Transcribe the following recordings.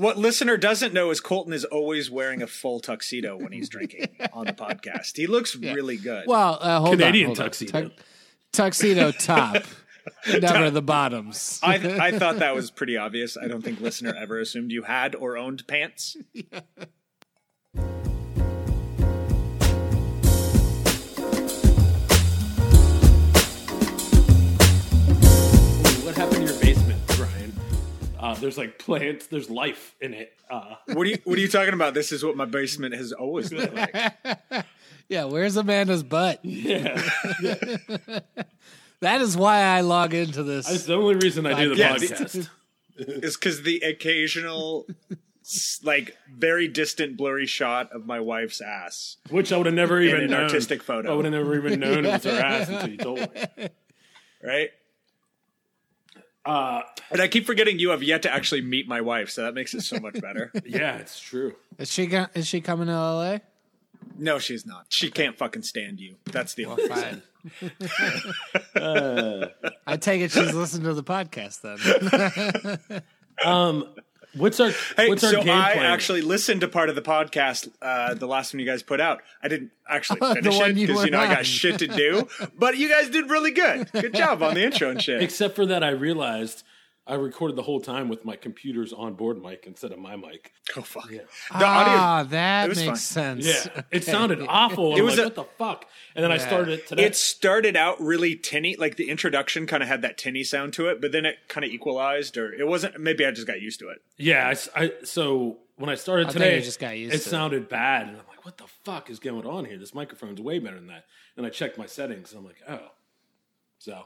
what listener doesn't know is Colton is always wearing a full tuxedo when he's drinking on the podcast. He looks really good. Well, uh, hold Canadian on, hold on. tuxedo. Tu- tuxedo top, never the bottoms. I I thought that was pretty obvious. I don't think listener ever assumed you had or owned pants. What Uh, there's like plants. There's life in it. Uh, What are you What are you talking about? This is what my basement has always looked like. Yeah, where's Amanda's butt? yeah, That is why I log into this. that's the only reason I do the Yeah, podcast. It's because the occasional, like, very distant, blurry shot of my wife's ass. Which I would have never even an known. artistic photo. I would have never even known it was her ass until you told me. right? Uh, And I keep forgetting you have yet to actually meet my wife, so that makes it so much better. yeah, it's true. Is she go- is she coming to LA? no, she's not. She can't fucking stand you. That's the only reason. Fine. I take it she's listened to the podcast then. Um, what's our Hey, what's our so game I plan? actually listened to part of the podcast, uh, the last one you guys put out. I didn't actually finish it because you, know I got shit to do. But you guys did really good. Good job on the intro and shit. Except for that, I realized I recorded the whole time with my computer's onboard mic instead of my mic. Oh fuck. The ah, audio. that makes fun. sense. Yeah, it sounded awful. It It was was a- what the fuck? And then I started it today. It started out really tinny, like the introduction kind of had that tinny sound to it, but then it kind of equalized, or it wasn't. Maybe I just got used to it. yeah. I s- I, so when I started I today, you just got used it to it. sounded bad, and I'm like, what the fuck is going on here? This microphone's way better than that. And I checked my settings, and I'm like, oh, so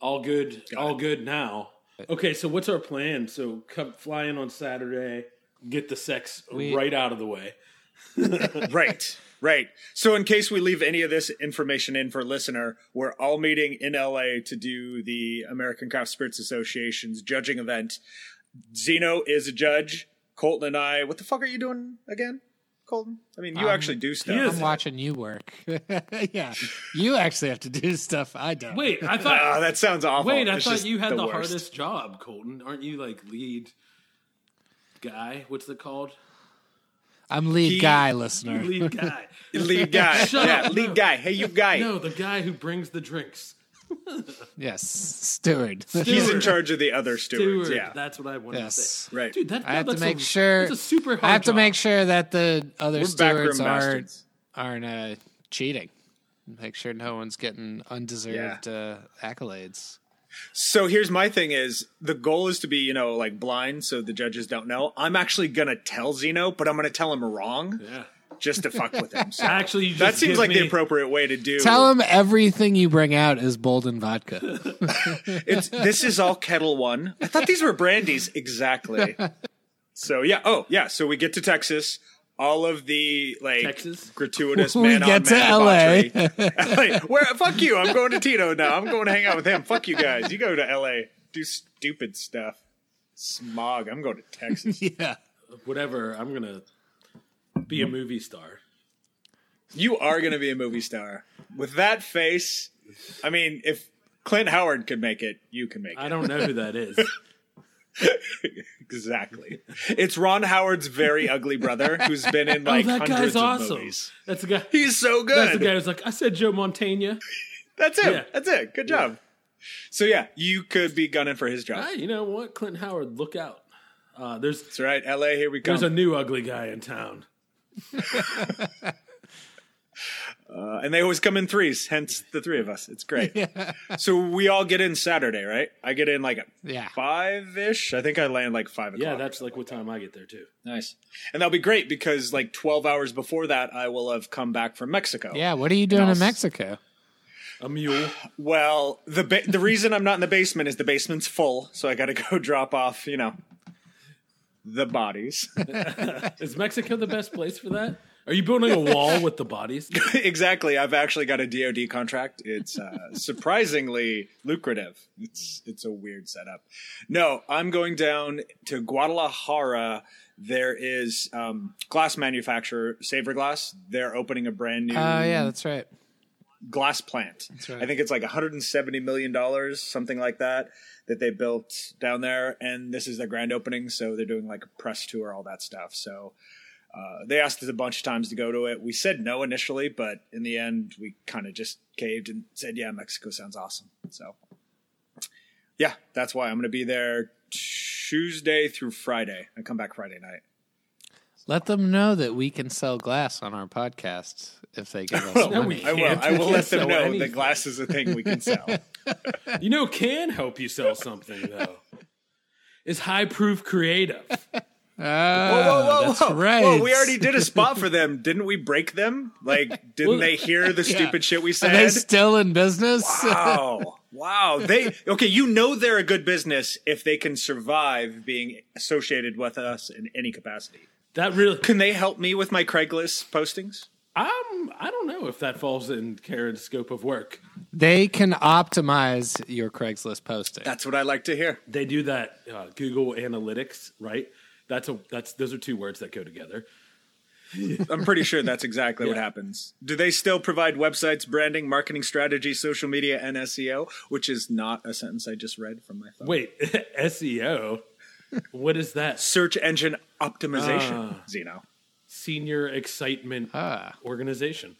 all good, all good now. Okay, so what's our plan? So come fly in on Saturday, get the sex We- right out of the way. right, right. So in case we leave any of this information in for listener, we're all meeting in LA to do the American Craft Spirits Association's judging event. Zeno is a judge. Colton and I. What the fuck are you doing again, Colton? I mean, you Um, actually do stuff. I'm watching you work. yeah, you actually have to do stuff I don't. Wait, I thought. Ah, that sounds awful. Wait, I It's thought you had the, worst. hardest job, Colton. Aren't you like lead guy? What's it called? I'm lead He- guy, listener. Lead guy. lead guy. Shut yeah, up, lead guy. Hey, you guy. no, the guy who brings the drinks. Yes, steward. He's in charge of the other stewards. Steward. yeah. That's what I wanted Yes. to say. Right. Dude, that, I have to that's make a, sure. That's a super hard I have to make sure that the other We're stewards aren't aren't uh, cheating. Make sure no one's getting undeserved uh, accolades. So here's my thing: is the goal is to be you know like blind, so the judges don't know. I'm actually gonna tell Zeno, but I'm gonna tell him wrong Yeah. Just to fuck with him. So Actually, you just that seems give like the appropriate way to do. Tell him everything you bring out is Bolden vodka. It's this is all Ketel One. I thought these were brandies. Exactly. So yeah. Oh yeah. So we get to Texas. All of the like Texas? gratuitous We man get on to man LA. LA. Where fuck you? I'm going to Tito now. I'm going to hang out with him. Fuck you guys. You go to LA. Do stupid stuff. Smog. I'm going to Texas. yeah. Whatever. I'm gonna be a movie star. You are going to be a movie star with that face. I mean, if Clint Howard could make it, you can make it. I don't know who that is. Exactly. It's Ron Howard's very ugly brother who's been in like oh, that hundreds guy's of movies. That's the guy. He's so good. That's the guy who's like, I said Joe Montana. That's it. Yeah. That's it. Good job. So yeah, you could be gunning for his job. Hey, you know what, Clint Howard, look out. Uh, there's That's right. L.A. Here we come. there's a new ugly guy in town. Uh, and they always come in threes, hence the three of us. It's great. So we all get in Saturday, right? I get in like Yeah. five ish. I think I land like five o'clock. Yeah, that's like what time I get there too. nice. And that'll be great because like twelve hours before that, I will have come back from Mexico. Yeah. What are you doing in s- Mexico? A mule. Well, the ba- the reason I'm not in the basement is the basement's full, so I got to go drop off. You know, the bodies. Is Mexico the best place for that? Are you building a wall with the bodies? exactly. I've actually got a DoD contract. It's uh, surprisingly lucrative. It's it's a weird setup. No, I'm going down to Guadalajara. There is um, glass manufacturer Saverglass. They're opening a brand new Oh yeah, that's right. Glass plant. right. I think it's like 170 million dollars, something like that, that they built down there. And this is their grand opening, so they're doing like a press tour, all that stuff. So uh, they asked us a bunch of times to go to it. We said no initially, but in the end, we kind of just caved and said, "Yeah, Mexico sounds awesome." So yeah, that's why I'm going to be there Tuesday through Friday. I come back Friday night. Let them know that we can sell glass on our podcast if they give us No, money. I will. I will let them know anything. that glass is a thing we can sell. You know, can help you sell something though. Is high proof creative. Ah, whoa, whoa, that's right. Whoa, we already did a spot for them. Didn't we break them? Like, didn't Well, they hear the stupid shit we said? Are they said? still in business? Wow. Wow. They okay, you know they're a good business if they can survive being associated with us in any capacity. That really Can they help me with my Craigslist postings? um I don't know if that falls in Karen's scope of work. They can optimize your Craigslist posting. That's what I like to hear. They do that uh, Google Analytics, right? That's a that's those are two words that go together. I'm pretty sure that's exactly what happens. Do they still provide websites, branding, marketing strategy, social media, and SEO? Which is not a sentence I just read from my phone. Wait, SEO. What is that? Search engine optimization, Ah. Zeno. Senior Excitement Ah. Organization.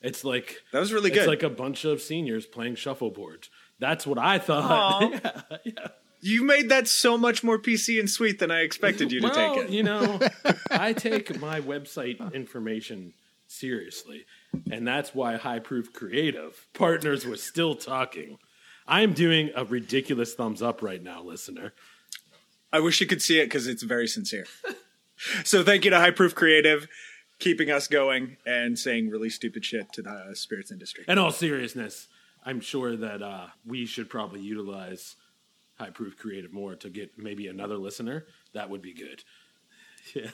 It's like That was really good. it's like a bunch of seniors playing shuffleboard. That's what I thought. Aw. You made that so much more PC and sweet than I expected you to well, take it. you know, I take my website information seriously, and that's why High Proof Creative partners with Still Talking. I'm doing a ridiculous thumbs up right now, listener. I wish you could see it because it's very sincere. so thank you to High Proof Creative, keeping us going and saying really stupid shit to the uh, spirits industry. In all seriousness, I'm sure that uh, we should probably utilize High Proof Creative more to get maybe another listener. That would be good. Yeah.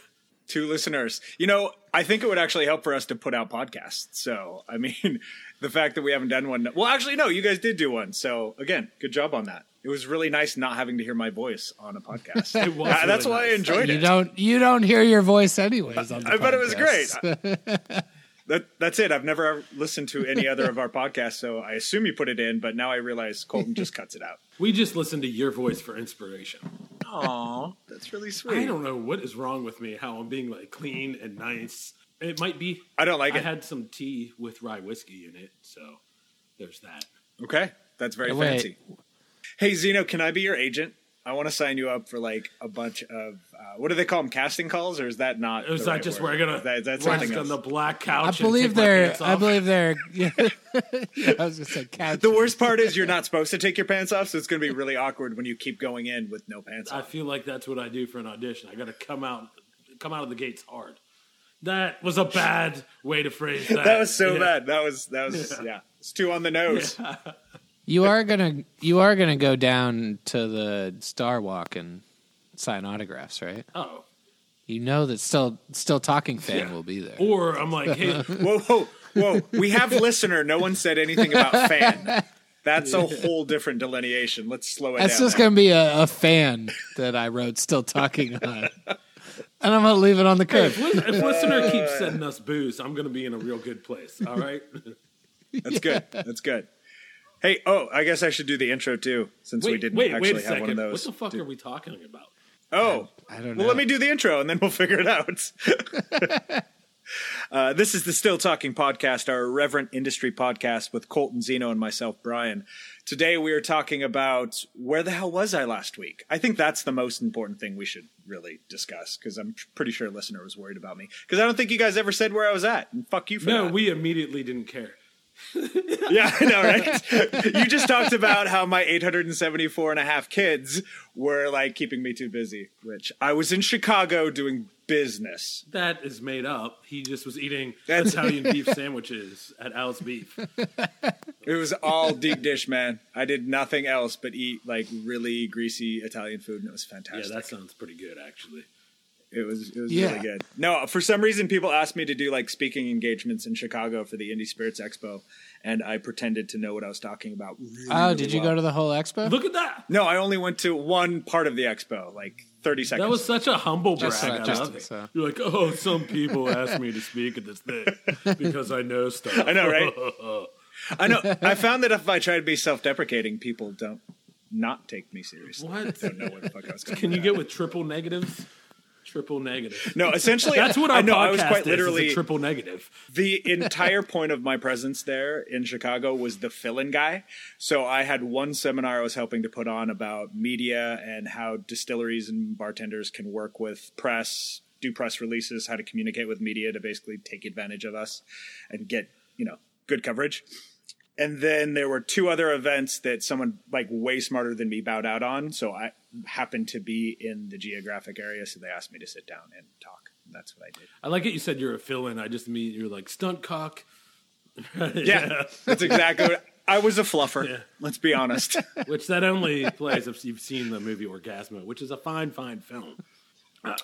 Two listeners. You know, I think it would actually help for us to put out podcasts. So, I mean, the fact that we haven't done one. Well, actually, no, you guys did do one. So, again, good job on that. It was really nice not having to hear my voice on a podcast. It was Uh, that's really why I nice. enjoyed You it. don't you don't hear your voice anyways on the I bet it was podcast. great. That that's it. I've never listened to any other of our podcasts, so I assume you put it in. But now I realize Colton just cuts it out. We just listen to your voice for inspiration. Aw, that's really sweet. I don't know what is wrong with me, how I'm being like clean and nice. It might be. I don't like it. I it. had some tea with rye whiskey in it, so there's that. Okay, that's very Wait. fancy. Hey Zeno, can I be your agent? I want to sign you up for like a bunch of uh, what do they call them? Casting calls, or is that not? Is the that right just word? we're gonna That, that's rest something on the black I couch? and believe take they're pants I believe they're yeah, yeah, I was gonna say couch. The worst part is you're not supposed to take your pants off, so it's going to be really awkward when you keep going in with no pants I on. feel like that's what I do for an audition. I got to come out, come out of the gates hard. That was a bad way to phrase that. That was so Yeah. bad. That was that was yeah. It's too on the nose. You are gonna you are gonna go down to the Star Walk and sign autographs, right? Oh, You know that still still talking fan will be there. or I'm like, hey, Whoa, whoa, whoa! We have listener. No one said anything about fan. That's a whole different delineation. Let's slow it That's down. just gonna be a, a fan that I wrote still talking on. And I'm gonna leave it on the curb. if, if listener keeps sending us booze, I'm gonna be in a real good place. All right. That's good. That's good. Hey, oh, I guess I should do the intro too, since we didn't wait, actually wait a have one of second. those. What the fuck are we talking about? Oh, I don't know. well, let me do the intro and then we'll figure it out. uh, this is the Still Talking Podcast, our irreverent industry podcast with Colton Zeno and myself, Brian. Today we are talking about where the hell was I last week? I think that's the most important thing we should really discuss because I'm pretty sure a listener was worried about me because I don't think you guys ever said where I was at. And fuck you for No, that. we immediately didn't care. Yeah, I know, right? you just talked about how my 874 and a half kids were like keeping me too busy, which I was in Chicago doing business. That is made up. He just was eating That's- Italian beef sandwiches at Al's Beef. It was all deep dish, man. I did nothing else but eat like really greasy Italian food, and it was fantastic. Yeah, that sounds pretty good, actually. It was it was Yeah. really good. No, for some reason, people asked me to do like speaking engagements in Chicago for the Indie Spirits Expo, and I pretended to know what I was talking about. Really, Oh, really did you well. go to the whole expo? Look at that. No, I only went to one part of the expo, like thirty seconds. That was such a humble brag. Just I just love it. so. You're like, oh, some people ask me to speak at this thing because I know stuff. I know, right? I know. I found that if I try to be self-deprecating, people don't not take me seriously. What? Don't know where the fuck I was. Can you that. get with triple negatives? Triple negative. No, essentially, That's what our I know. I was quite literally triple negative. the entire point of my presence there in Chicago was the fill-in guy. So I had one seminar I was helping to put on about media and how distilleries and bartenders can work with press, do press releases, how to communicate with media to basically take advantage of us and get, you know, good coverage. And then there were two other events that someone like way smarter than me bowed out on. So I happened to be in the geographic area, so they asked me to sit down and talk. And that's what I did. I like it. You said you're a fill-in. I just mean you're like stunt cock. Yeah, that's exactly what I was a fluffer. Yeah. Let's be honest. Which that only plays if you've seen the movie Orgazmo, which is a fine, fine film.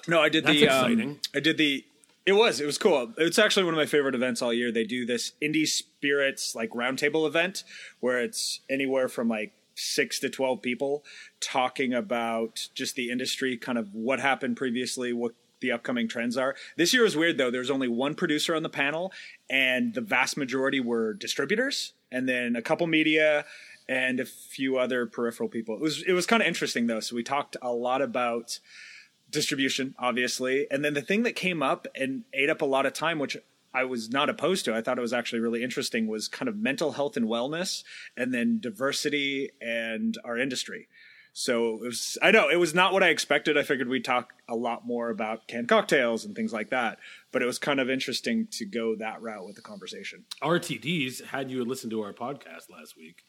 No, I did the. um. I did the. It was. It was cool. It's actually one of my favorite events all year. They do this indie spirits like roundtable event where it's anywhere from like six to twelve people talking about just the industry, kind of what happened previously, what the upcoming trends are. This year was weird though. There's only one producer on the panel, and the vast majority were distributors, and then a couple media and a few other peripheral people. It was it was kind of interesting though. So we talked a lot about distribution, obviously. And then the thing that came up and ate up a lot of time, which I was not opposed to, I thought it was actually really interesting, was kind of mental health and wellness, and then diversity and our industry. So it was, I know it was not what I expected. I figured we'd talk a lot more about canned cocktails and things like that, but it was kind of interesting to go that route with the conversation. RTDs had you listened to our podcast last week.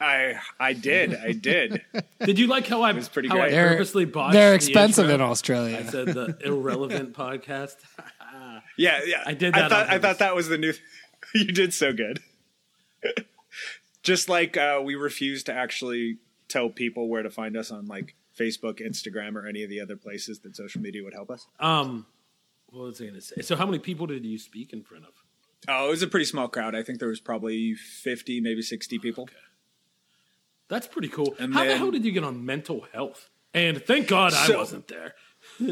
I I did, I did. Did you like how I was pretty how I great. They're, purposely botched they're the expensive intro? in Australia. I said the irrelevant podcast. Yeah, yeah. I did I thought I thought that was the new. you did so good. Just like uh, we refuse to actually tell people where to find us on like Facebook, Instagram, or any of the other places that social media would help us. Um, what was I going to say? So, how many people did you speak in front of? Oh, it was a pretty small crowd. I think there was probably fifty, maybe sixty people. That's pretty cool. And how the hell did you get on mental health? And thank God I wasn't there. no,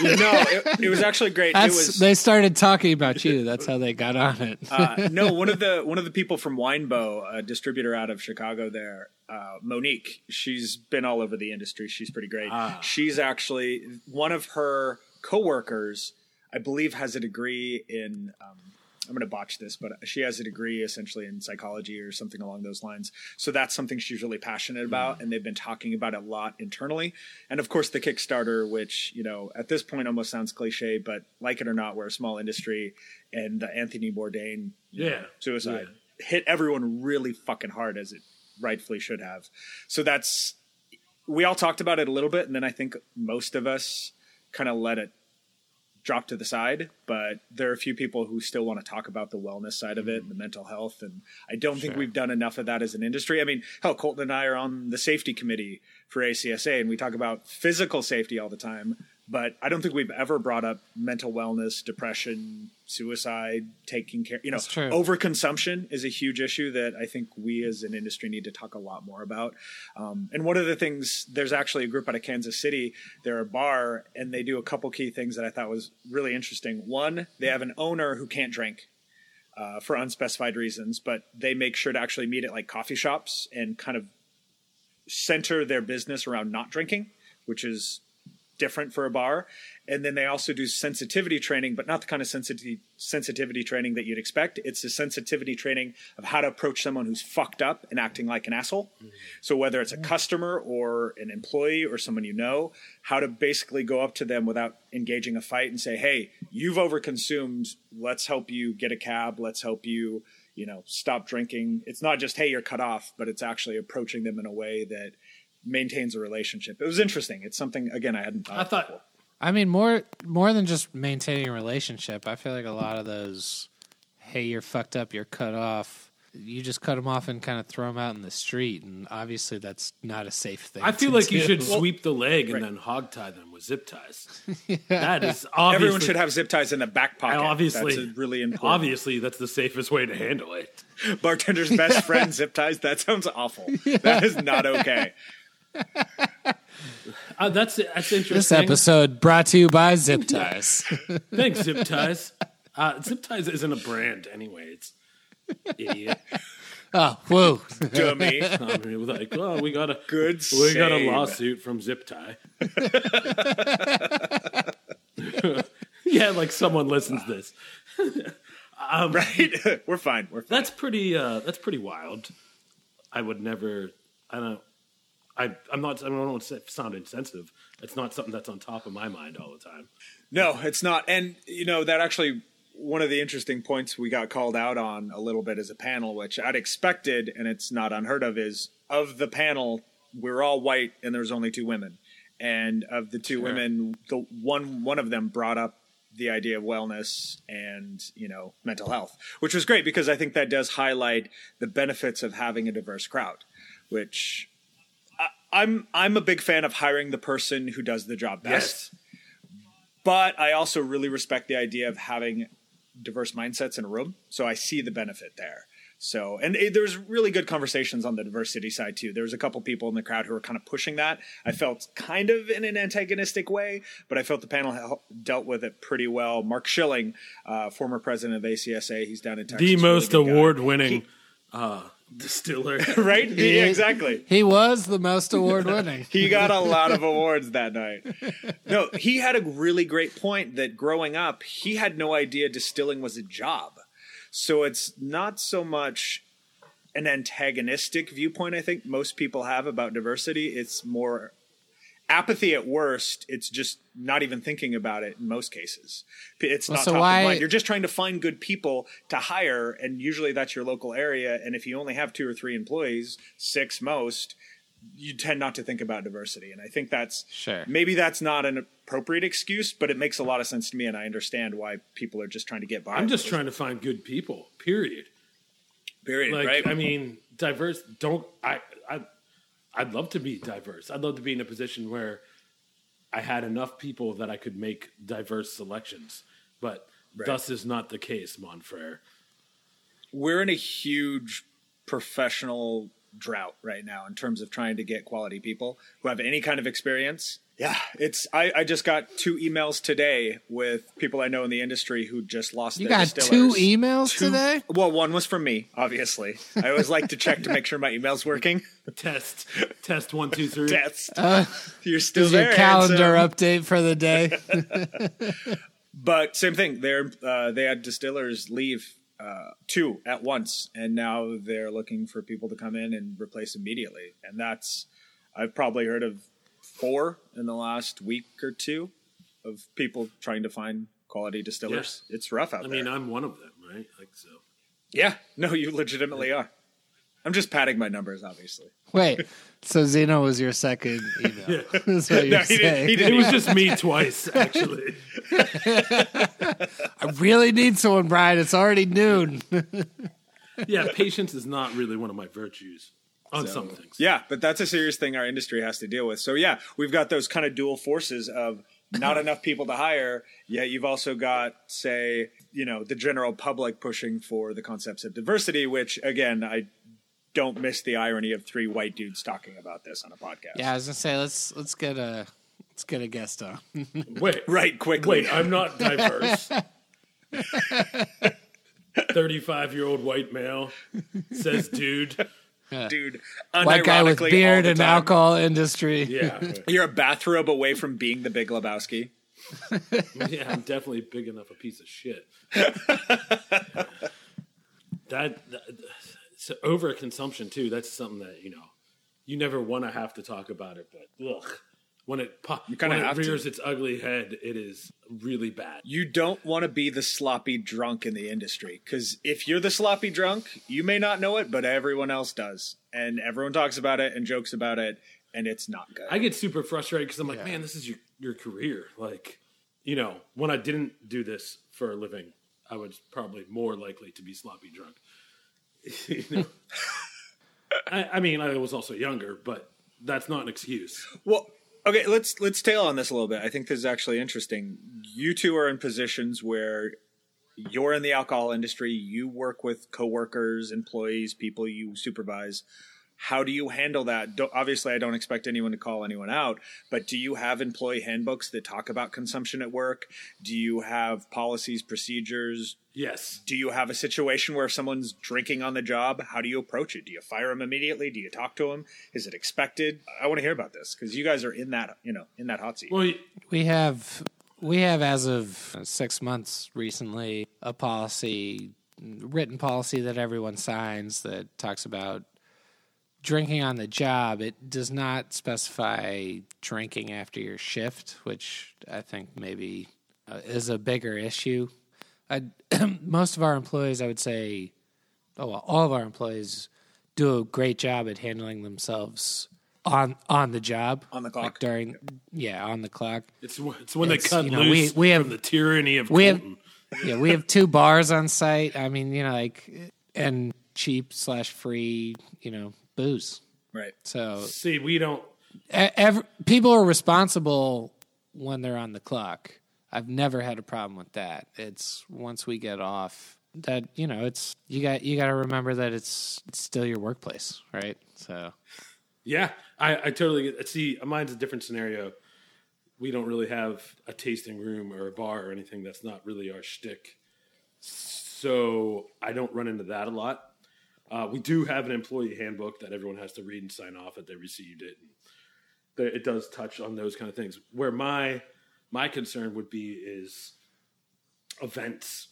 it, it was actually great. That's it was they started talking about you. That's how they got on it. uh, no, one of the one of the people from Winebow, a distributor out of Chicago, there, uh, Monique. She's been all over the industry. She's pretty great. Ah. She's actually one of her coworkers. I believe has a degree in. Um, I'm going to botch this, but she has a degree essentially in psychology or something along those lines. So that's something she's really passionate about, mm. and they've been talking about it a lot internally. And of course, the Kickstarter, which you know at this point almost sounds cliche, but like it or not, we're a small industry, and the Anthony Bourdain you know, Yeah. suicide hit everyone really fucking hard as it rightfully should have. So that's we all talked about it a little bit, and then I think most of us kind of let it drop to the side. But there are a few people who still want to talk about the wellness side of it and the mental health, and I don't think we've done enough of that as an industry. I mean, hell, Colton and I are on the safety committee for ACSA, and we talk about physical safety all the time. But I don't think we've ever brought up mental wellness, depression, suicide, taking care. You know, overconsumption is a huge issue that I think we as an industry need to talk a lot more about. Um, and one of the things, there's actually a group out of Kansas City. They're a bar, and they do a couple key things that I thought was really interesting. One, they have an owner who can't drink. Uh, for unspecified reasons, but they make sure to actually meet at like coffee shops and kind of center their business around not drinking, which is different for a bar. And then they also do sensitivity training, but not the kind of sensitivity sensitivity training that you'd expect. It's the sensitivity training of how to approach someone who's fucked up and acting like an asshole. So whether it's a customer or an employee or someone you know, how to basically go up to them without engaging a fight and say, "Hey, you've overconsumed. Let's help you get a cab. Let's help you." You know, stop drinking. It's not just hey, you're cut off, but it's actually approaching them in a way that maintains a relationship. It was interesting. It's something again I hadn't thought. I thought before. I mean, more more than just maintaining a relationship. I feel like a lot of those, hey, you're fucked up, you're cut off. You just cut them off and kind of throw them out in the street, and obviously that's not a safe thing. I feel to like you do. should sweep the leg and then hog tie them with zip ties. That is obviously Everyone should have zip ties in the back pocket. obviously that's a really important. Obviously, that's the safest way to handle it. bartender's best friend zip ties. That sounds awful. That is not okay. Uh, that's that's interesting. This episode brought to you by Zip Ties. Thanks, zip ties. Uh, zip ties isn't a brand anyway. It's Idiot. Oh, whoa. Dummy. I mean, like, oh, we got a Good we got a lawsuit from Zip Tie. yeah, like someone listens to this. right? We're fine. We're fine. That's pretty. Uh, that's pretty wild. I would never. I don't. I. I'm not. I don't want to sound insensitive. It's not something that's on top of my mind all the time. No, it's not. And you know that actually one of the interesting points we got called out on a little bit as a panel, which I'd expected, and it's not unheard of, is of the panel we're all white and there's only two women, and of the two women, the one one of them brought up the idea of wellness and you know mental health, which was great because I think that does highlight the benefits of having a diverse crowd, which. I- I'm I'm a big fan of hiring the person who does the job best but I also really respect the idea of having diverse mindsets in a room. So I see the benefit there. So, and it, there's really good conversations on the diversity side too. There was a couple people in the crowd who were kind of pushing that. I felt kind of in an antagonistic way, but I felt the panel hel- dealt with it pretty well. Mark Shilling, uh, former president of ACSA, he's down in Texas. The most good guy. award-winning uh, distiller. right? Yeah, exactly. He was the most award winning. he got a lot of awards that night. No, he had a really great point that growing up, he had no idea distilling was a job. So it's not so much an antagonistic viewpoint, I think most people have about diversity. It's more apathy at worst. It's just not even thinking about it in most cases. It's Well, not so top why- of mind. You're just trying to find good people to hire, and usually that's your local area. And if you only have two or three employees, six most, you tend not to think about diversity. And I think that's Sure. maybe that's not an appropriate excuse, but it makes a lot of sense to me, and I understand why people are just trying to get by. I'm just trying to find good people. Period. period, Like, right? I mean, diverse. Don't I? I'd love to be diverse. I'd love to be in a position where I had enough people that I could make diverse selections. But thus is not the case, Monfrere. we're in a huge professional drought right now in terms of trying to get quality people who have any kind of experience. Yeah, it's. I, I just got two emails today with people I know in the industry who just lost. You their got two emails Two- today? Well, one was from me, obviously. I always like to check to make sure my email's working. Test. Test one, two, three. Test. Uh, You're still is there. your calendar handsome. update for the day? But same thing. They're uh, they had distillers leave uh, two at once, and now they're looking for people to come in and replace immediately. And that's I've probably heard of four in the last week or two of people trying to find quality distillers. It's rough out I there. I mean, I'm one of them, right? Like so. yeah, no, you legitimately are. I'm just padding my numbers, obviously. Wait, so Zeno was your second email? That's what you're No, he didn't- he It didn't was just me twice, actually. I really need someone, Brian. It's already noon. Yeah, patience is not really one of my virtues on some things. Yeah, but that's a serious thing our industry has to deal with. So yeah, we've got those kind of dual forces of not enough people to hire, yet you've also got, say, you know, the general public pushing for the concepts of diversity, which again, I don't miss the irony of three white dudes talking about this on a podcast. Yeah, I was gonna say let's let's get a let's get a guest on. Wait, Right, quickly. Wait, I'm not diverse. 35 year old white male says, dude. dude. White guy with beard and alcohol industry. Yeah. You're a bathrobe away from being the Big Lebowski. Yeah, I'm definitely big enough a piece of shit. that, that so overconsumption too. That's something that you know you never want to have to talk about it, but ugh, when it po- kinda when it have to. rears its ugly head, it is really bad. You don't want to be the sloppy drunk in the industry because if you're the sloppy drunk, you may not know it, but everyone else does, and everyone talks about it and jokes about it, and it's not good. I get super frustrated because I'm like, man, this is your your career. Like, you know, when I didn't do this for a living, I was probably more likely to be sloppy drunk. you know? I, I mean, I was also younger, but that's not an excuse. Well, okay, let's let's tail on this a little bit. I think this is actually interesting. You two are in positions where you're in the alcohol industry, you work with coworkers, employees, people you supervise how do you handle that? Don't, obviously, I don't expect anyone to call anyone out, but do you have employee handbooks that talk about consumption at work? Do you have policies, procedures? Yes. Do you have a situation where someone's drinking on the job, how do you approach it? Do you fire them immediately? Do you talk to them? Is it expected? I want to hear about this because you guys are in that, you know, in that hot seat. Well, We have we have as of six months recently a policy, written policy that everyone signs that talks about drinking on the job. It does not specify drinking after your shift, which I think maybe uh, is a bigger issue. I, most of our employees, I would say, oh well, all of our employees do a great job at handling themselves on on the job On the clock. like during yeah on the clock it's it's when It's, they cut you know, loose we- we have- from the tyranny of we have- yeah we have two bars on site i mean you know like and cheap slash free you know booze right. so See, we don't. e- ev people are responsible when they're on the clock i've never had a problem with that it's once we get off that you know it's you got you got to remember that it's, it's still your workplace right so Yeah, I, I totally get. See, mine's a different scenario. We don't really have a tasting room or a bar or anything. That's not really our shtick. So I don't run into that a lot. Uh, we do have an employee handbook that everyone has to read and sign off that they received it. And it does touch on those kind of things. Where my my concern would be is events.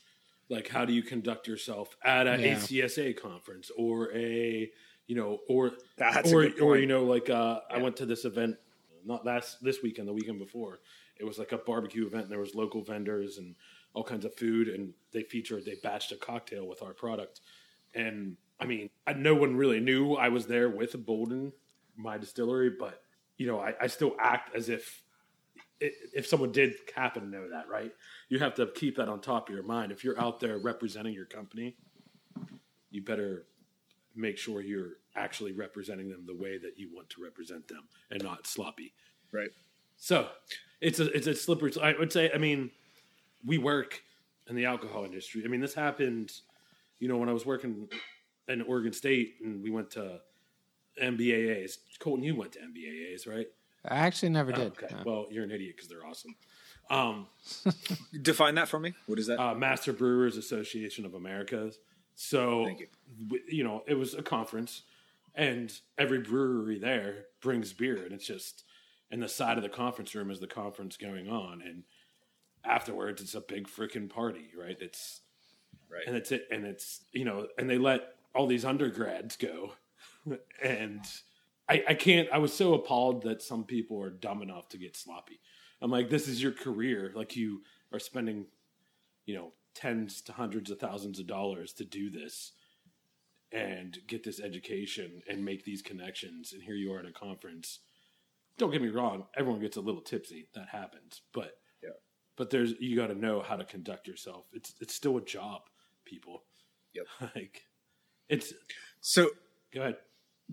Like how do you conduct yourself at a Yeah. ACSA conference or a you know or That's or or you know like uh, I went to this event not last this weekend the weekend before it was like a barbecue event and there was local vendors and all kinds of food and they featured they batched a cocktail with our product and I mean I, no one really knew I was there with Bolden my distillery but you know I, I still act as if if someone did happen to know that right you have to keep that on top of your mind if you're out there representing your company you better make sure you're actually representing them the way that you want to represent them and not sloppy. Right. So it's a it's a slippery. I would say. I mean, we work in the alcohol industry. I mean, this happened. You know, when I was working in Oregon State and we went to MBAAs. Colton, you went to MBAAs, right? i actually never Oh, did okay. no. Well, you're an idiot because they're awesome. Um, Define that for me. What is that? uh, Master Brewers Association of Americas. So, Thank you. w- you know, it was a conference, and every brewery there brings beer, and it's just in the side of the conference room is the conference going on, and afterwards it's a big freaking party, right? It's right. and it's it, and it's you know, and they let all these undergrads go, and I, I can't. I was so appalled that some people are dumb enough to get sloppy. I'm like, this is your career. Like you are spending, you know, tens to hundreds of thousands of dollars to do this and get this education and make these connections. And here you are at a conference. Don't get me wrong, everyone gets a little tipsy. That happens. But Yeah. but there's you got to know how to conduct yourself. It's it's still a job, people. Yep. Like it's So go ahead.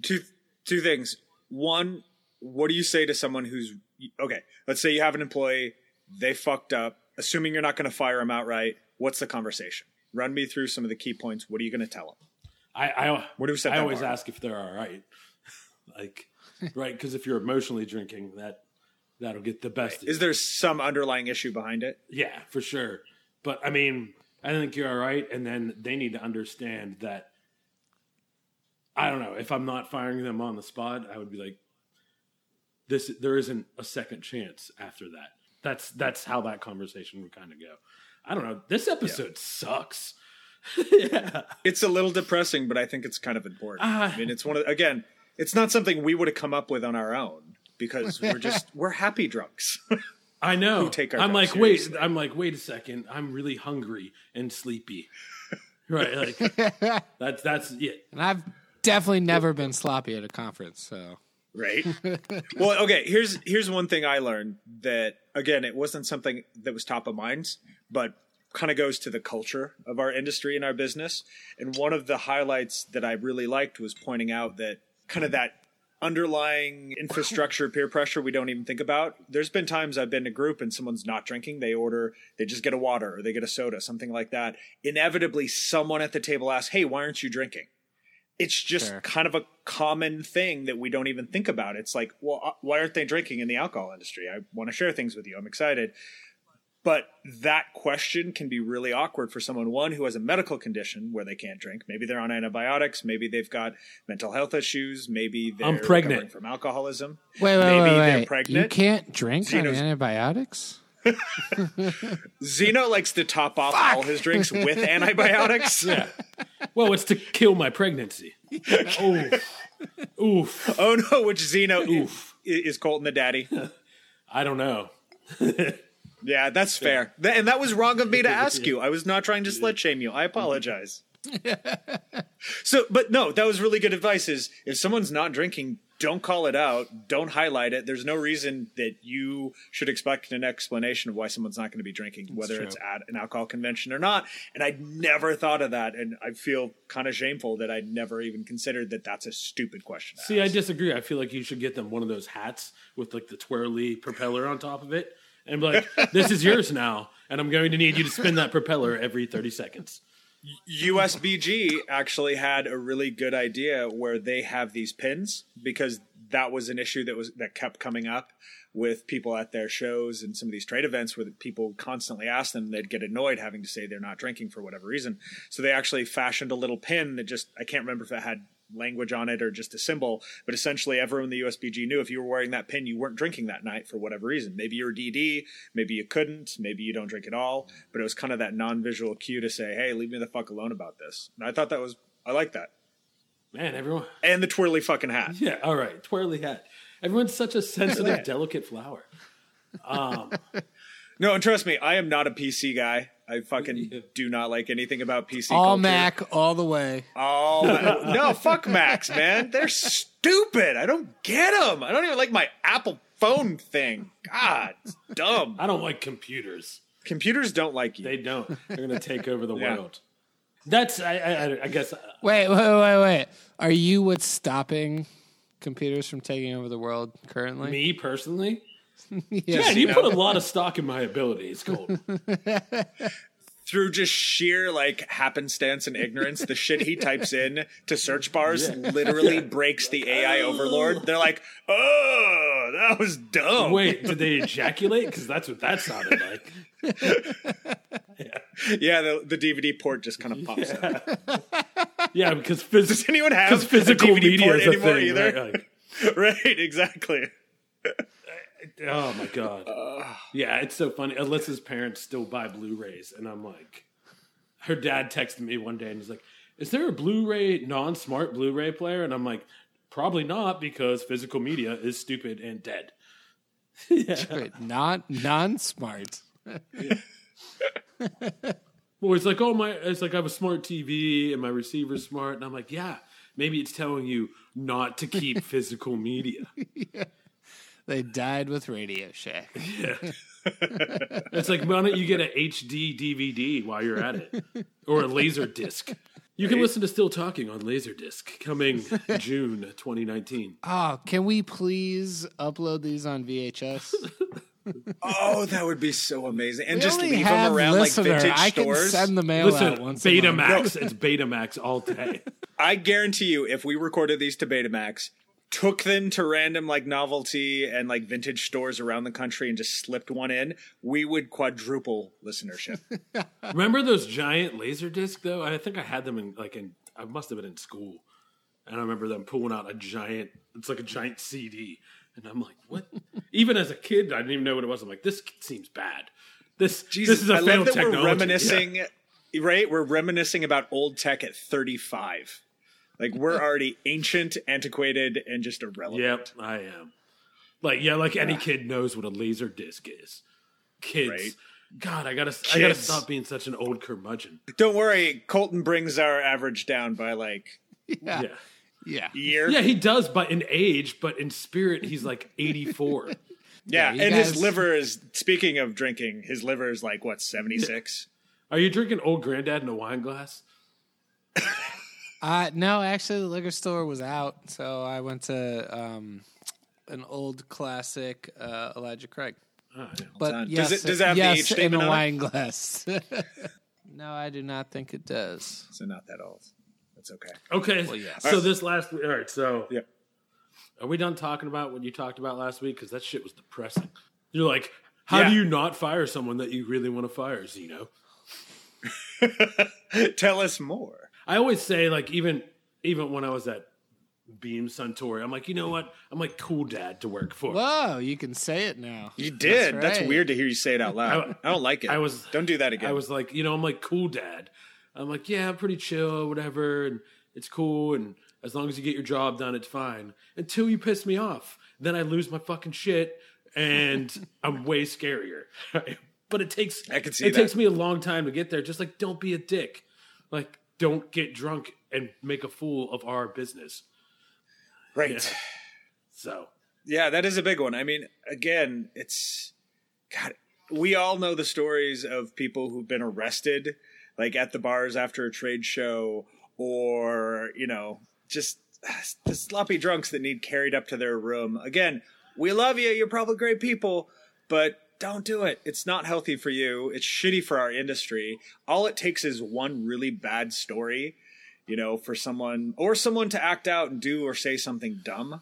two two things. One, what do you say to someone who's okay? Let's say you have an employee, they fucked up. Assuming you're not going to fire them outright, what's the conversation? Run me through some of the key points. What are you going to tell them? I I, What do we set I always ask if they're all right. like right because if you're emotionally drinking that that'll get the best Is there some underlying issue behind it? Yeah, for sure. But I mean, I think you're all right, and then they need to understand that. I don't know if I'm not firing them on the spot. I would be like, this. There isn't a second chance after that. That's that's how that conversation would kind of go. I don't know. This episode sucks. yeah. It's a little depressing, but I think it's kind of important. Ah. I mean, it's one of again, it's not something we would have come up with on our own because we're just we're happy drunks. I know. Who take our I'm like, seriously. wait. I'm like, wait a second. I'm really hungry and sleepy. right. Like that's that's yeah. and i've definitely never been sloppy at a conference so. Right? Well okay here's here's one thing i learned that again it wasn't something that was top of mind but kind of goes to the culture of our industry and our business. And one of the highlights that i really liked was pointing out that kind of that underlying infrastructure peer pressure we don't even think about. There's been times i've been in a group and someone's not drinking they order they just get a water or they get a soda something like that. Inevitably someone at the table asks hey why aren't you drinking it's just Sure. kind of a common thing that we don't even think about. It's like, well, uh, why aren't they drinking in the alcohol industry? I want to share things with you. I'm excited. But that question can be really awkward for someone, one, who has a medical condition where they can't drink. Maybe they're on antibiotics. Maybe they've got mental health issues. Maybe they're I'm pregnant. from alcoholism. Wait, wait, Maybe wait, they're wait. pregnant. You can't drink on Zeno's- antibiotics. Zeno likes to top off all his drinks with antibiotics. Yeah. Well, it's to kill my pregnancy. Oof. Oof. Oh no, which Zeno Oof. is Colton the daddy? I don't know. Yeah, that's fair. Th- and that was wrong of me to ask you. I was not trying to slut shame you. I apologize. so, but no, that was really good advice. Is if someone's not drinking, don't call it out. Don't highlight it. There's no reason that you should expect an explanation of why someone's not going to be drinking, whether true. it's at an alcohol convention or not. And I'd never thought of that, and I feel kind of shameful that I'd never even considered that that's a stupid question. See, I disagree. I feel like you should get them one of those hats with like the twirly propeller on top of it, and be like, "This is yours now, and I'm going to need you to spin that propeller every 30 seconds." USBG actually had a really good idea where they have these pins because that was an issue that was that kept coming up with people at their shows and some of these trade events where people constantly ask them they'd get annoyed having to say they're not drinking for whatever reason. So they actually fashioned a little pin that just i can't remember if it had language on it or just a symbol but essentially everyone in the usbg knew if you were wearing that pin you weren't drinking that night for whatever reason maybe you're dd maybe you couldn't maybe you don't drink at all but it was kind of that non-visual cue to say hey leave me the fuck alone about this and i thought that was i like that Man, everyone. and the twirly fucking hat Yeah, all right. Twirly hat. Everyone's such a sensitive, delicate flower. Um, no and trust me i am not a pc guy i fucking do not like anything about pc All culture. Mac, all the way. Oh no, fuck Macs, man. They're stupid. I don't get them. I don't even like my Apple phone thing. God, it's dumb. I don't like computers. Computers don't like you. They don't. They're going to take over the Yeah. world. That's, I, I, I guess, uh, Wait, wait, wait, wait. Are you what's stopping computers from taking over the world currently? me personally. Yes. Man, you put a lot of stock in my abilities, Colton. Through just sheer like happenstance and ignorance, the shit he types in to search bars literally breaks the AI oh. overlord. They're like, "Oh, that was dumb." Wait, did they ejaculate? Because that's what that sounded like. Yeah, the, the DVD port just kind of pops up. Yeah, because phys- Does anyone have because physical DVD media port anymore thing. either? Right? Like, right, exactly. Oh my god. yeah, it's so funny. Alyssa's parents still buy Blu-rays, and I'm like, her dad texted me one day and he's like, "Is there a Blu-ray non-smart Blu-ray player?" And I'm like, "Probably not, because physical media is stupid and dead." Wait, not non-smart. Well, it's like, oh my, it's like I have a smart TV and my receiver's smart, and I'm like, yeah, maybe it's telling you not to keep physical media. They died with Radio Shack. Yeah. It's like, why don't you get an HD DVD while you're at it, or a laser disc? You can listen to Still Talking on Laserdisc coming June 2019. Oh, ah, can we please upload these on VHS? Oh, that would be so amazing. And We just only leave them around listener. like vintage I stores. can send the mail out Listen, once a month. Betamax, it's Betamax all day. I guarantee you, if we recorded these to Betamax, took them to random like novelty and like vintage stores around the country and just slipped one in, we would quadruple listenership. Remember those giant laser disc though? I think I had them in like in I must have been in school. And I remember them pulling out a giant it's like a giant CD. And I'm like, what? even as a kid, I didn't even know what it was. I'm like, this seems bad. This Jesus, this is a I failed love that technology. we're reminiscing, Yeah. right? We're reminiscing about old tech at 35. Like we're already ancient, antiquated, and just irrelevant. Yep, I am. Like yeah, like any kid knows what a laser disc is. Kids. Right. God, I gotta I gotta Kids. stop being such an old curmudgeon. Don't worry, Colton brings our average down by like Yeah. Yeah. Yeah. a year. Yeah, he does, but in age, but in spirit, he's like 84. Yeah, you and his guys- liver is. Speaking of drinking, his liver is like what seventy six. Are you drinking old granddad in a wine glass? Uh, no, actually, the liquor store was out, so I went to um, an old classic uh, Elijah Craig. Oh, yeah. But done. yes, Does it- does it have the yes, age in a wine glass. no, I do not think it does. So not that old. That's okay. Okay. Well, yes. So this last week, all right. So Yeah. are we done talking about what you talked about last week? Because that shit was depressing. You're like, how Yeah. do you not fire someone that you really want to fire, Zeno? Tell us more. I always say, like, even even when I was at Beam Suntory, I'm like, you know what? I'm like cool dad to work for. Whoa, you can say it now. You did. That's, right. weird to hear you say it out loud. I, don't like it. I was- Don't do that again. I was like, you know, I'm like cool dad. I'm like, yeah, I'm pretty chill, whatever, and it's cool, and as long as you get your job done, it's fine. Until you piss me off, then I lose my fucking shit, and I'm way scarier. but it takes I can see it that. takes me a long time to get there. Just like, don't be a dick. Like, don't get drunk and make a fool of our business. right. Yeah. So Yeah, that is a big one. I mean, again, it's God. We all know the stories of people who've been arrested, like at the bars after a trade show, or you know, just the sloppy drunks that need carried up to their room. Again, we love you. You're probably great people, but don't do it. It's not healthy for you. It's shitty for our industry. All it takes is one really bad story, you know, for someone or someone to act out and do or say something dumb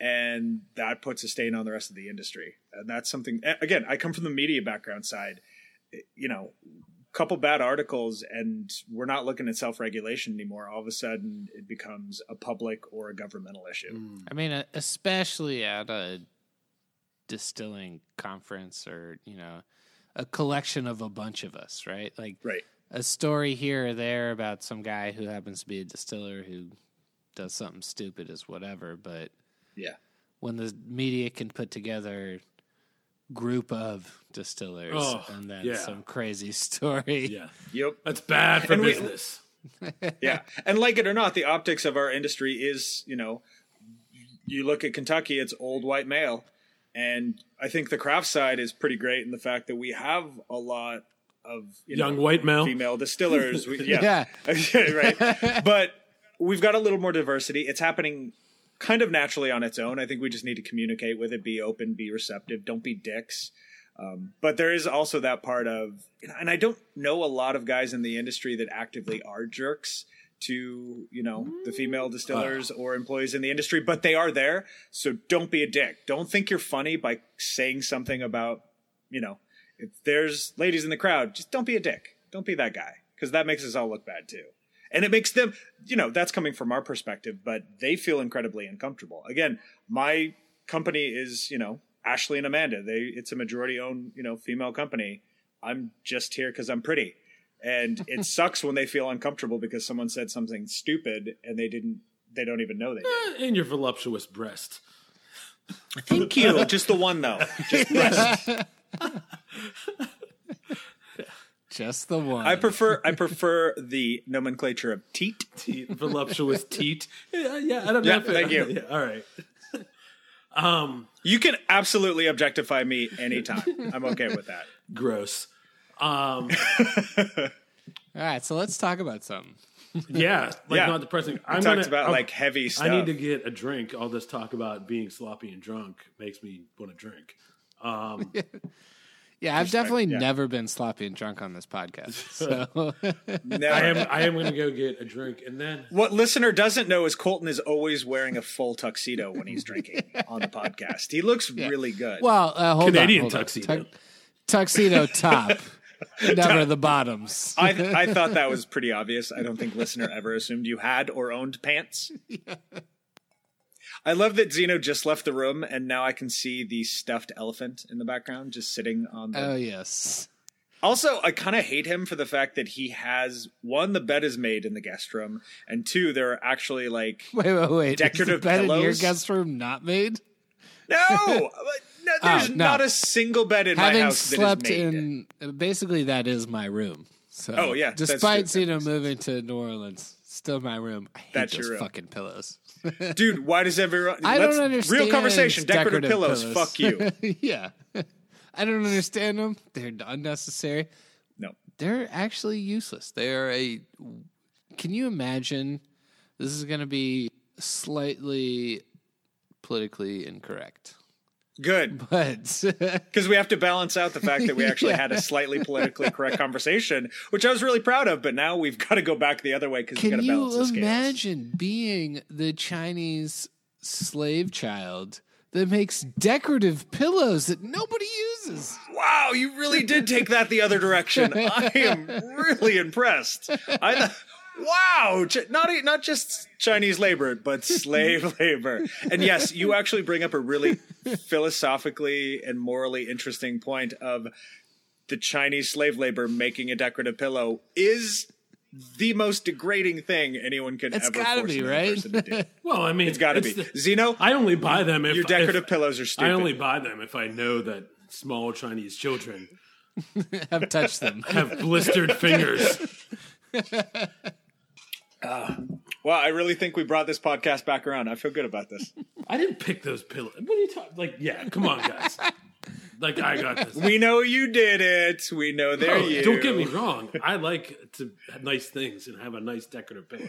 and that puts a stain on the rest of the industry. And that's something. Again, I come from the media background side. You know, couple bad articles, and we're not looking at self regulation anymore. All of a sudden, it becomes a public or a governmental issue. I mean, uh, especially at a distilling conference or, you know, a collection of a bunch of us, right? Like Right. a story here or there about some guy who happens to be a distiller who does something stupid is whatever, but Yeah. when the media can put together group of distillers Oh, and then yeah. some crazy story. yeah, Yep. that's bad for And we- business. yeah. And like it or not, the optics of our industry is, you know, you look at Kentucky, it's old white male. And I think the craft side is pretty great in the fact that we have a lot of you Young know, white male. female distillers. We, yeah. Yeah. right. But we've got a little more diversity. It's happening kind of naturally on its own. I think we just need to communicate with it, be open, be receptive, don't be dicks. Um, but there is also that part of, and I don't know a lot of guys in the industry that actively are jerks to you know the female mm. distillers ah. or employees in the industry, but they are there. So don't be a dick. Don't think you're funny by saying something about you know if there's ladies in the crowd, just don't be a dick. Don't be that guy because that makes us all look bad too. And it makes them, you know, that's coming from our perspective, but they feel incredibly uncomfortable. Again, my company is, you know, Ashley and Amanda. They it's a majority owned, you know, female company. I'm just here because I'm pretty. And it sucks when they feel uncomfortable because someone said something stupid and they didn't they don't even know they did. and your voluptuous breast. Thank you. just the one though. Just breast. Just the one. I prefer I prefer the nomenclature of teat. Teat, voluptuous teat. Yeah, yeah, I don't know. Yeah, if it- thank you. Yeah, all right. Um, You can absolutely objectify me anytime. I'm okay with that. gross. Um, All right, so let's talk about something. yeah, like Yeah. not depressing. I'm Talked gonna, about I'm- like heavy stuff. I need to get a drink. All this talk about being sloppy and drunk makes me want to drink. Um, Yeah, I've definitely yeah. never been sloppy and drunk on this podcast. So I am. I am going to go get a drink, and then What listener doesn't know is Colton is always wearing a full tuxedo when he's drinking on the podcast. He looks really good. well, uh, hold Canadian on, hold on. tuxedo. Tux- tuxedo top, never the bottoms. I I thought that was pretty obvious. I don't think listener ever assumed you had or owned pants. I love that Zeno just left the room and now I can see the stuffed elephant in the background just sitting on the Oh yes, Also, I kind of hate him for the fact that he has one, the bed is made in the guest room, and two, there are actually like wait, wait, wait. Decorative Is the bed in your pillows? guest room not made? no, no there's Oh, no. not a single bed in my Having house that is slept in, basically that is my room. So, Oh, yeah, despite true. Zeno moving to New Orleans, still my room. I hate That's those your room. fucking pillows. Dude, why does everyone? I don't understand. Real conversation. Decorative, decorative pillows, pillows. Fuck you. yeah, I don't understand them. They're unnecessary. No. They're actually useless. They are a. Can you imagine? This is going to be slightly politically incorrect. Good. but Because we have to balance out the fact that we actually Yeah. had a slightly politically correct conversation, which I was really proud of, but now we've got to go back the other way because we've got can to balance you the scales. imagine being the Chinese slave child that makes decorative pillows that nobody uses? Wow, you really did take that the other direction. I am really impressed. I th- wow, not e- not just Chinese labor, but slave labor. And yes, you actually bring up a really philosophically and morally interesting point of the Chinese slave labor making a decorative pillow is the most degrading thing anyone can It's ever gotta force be, right? person to do. Well, I mean, It's got to be. the- Zeno, I only buy them if your decorative if- pillows are stupid. I only buy them if I know that small Chinese children Have touched them. have blistered fingers. Well, I really think we brought this podcast back around. I feel good about this. I didn't pick those pillows. What are you talking? Like, yeah, come on, guys. Like, I got this. We know you did it. We know they're Oh, you. don't get me wrong. I like to have nice things and have a nice decorative pillow.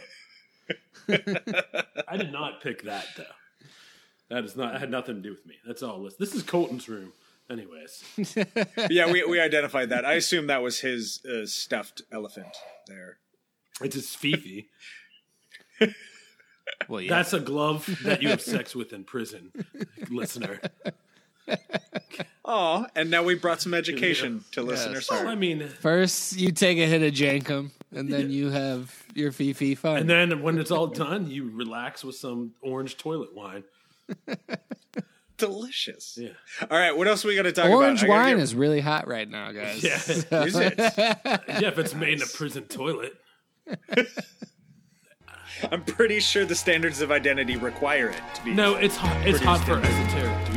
I did not pick that though. That is not. That had nothing to do with me. That's all. This. This is Colton's room. Anyways, Yeah, we, we identified that. I assume that was his uh, stuffed elephant there. It's his Fifi. Well, yeah. That's a glove that you have sex with in prison, listener. Oh, and now we brought some education to listeners. Well, I mean, First, you take a hit of Jenkem, and then you have your Fifi fun. and then when it's all done, you relax with some orange toilet wine. Delicious. Yeah. All right, what else we got to talk Orange about? I gotta wine get- is really hot right now, guys. Yeah, Is it? yeah. If it's made in a prison toilet, I'm pretty sure the standards of identity require it to be. no, it's hot. It's hot for esoteric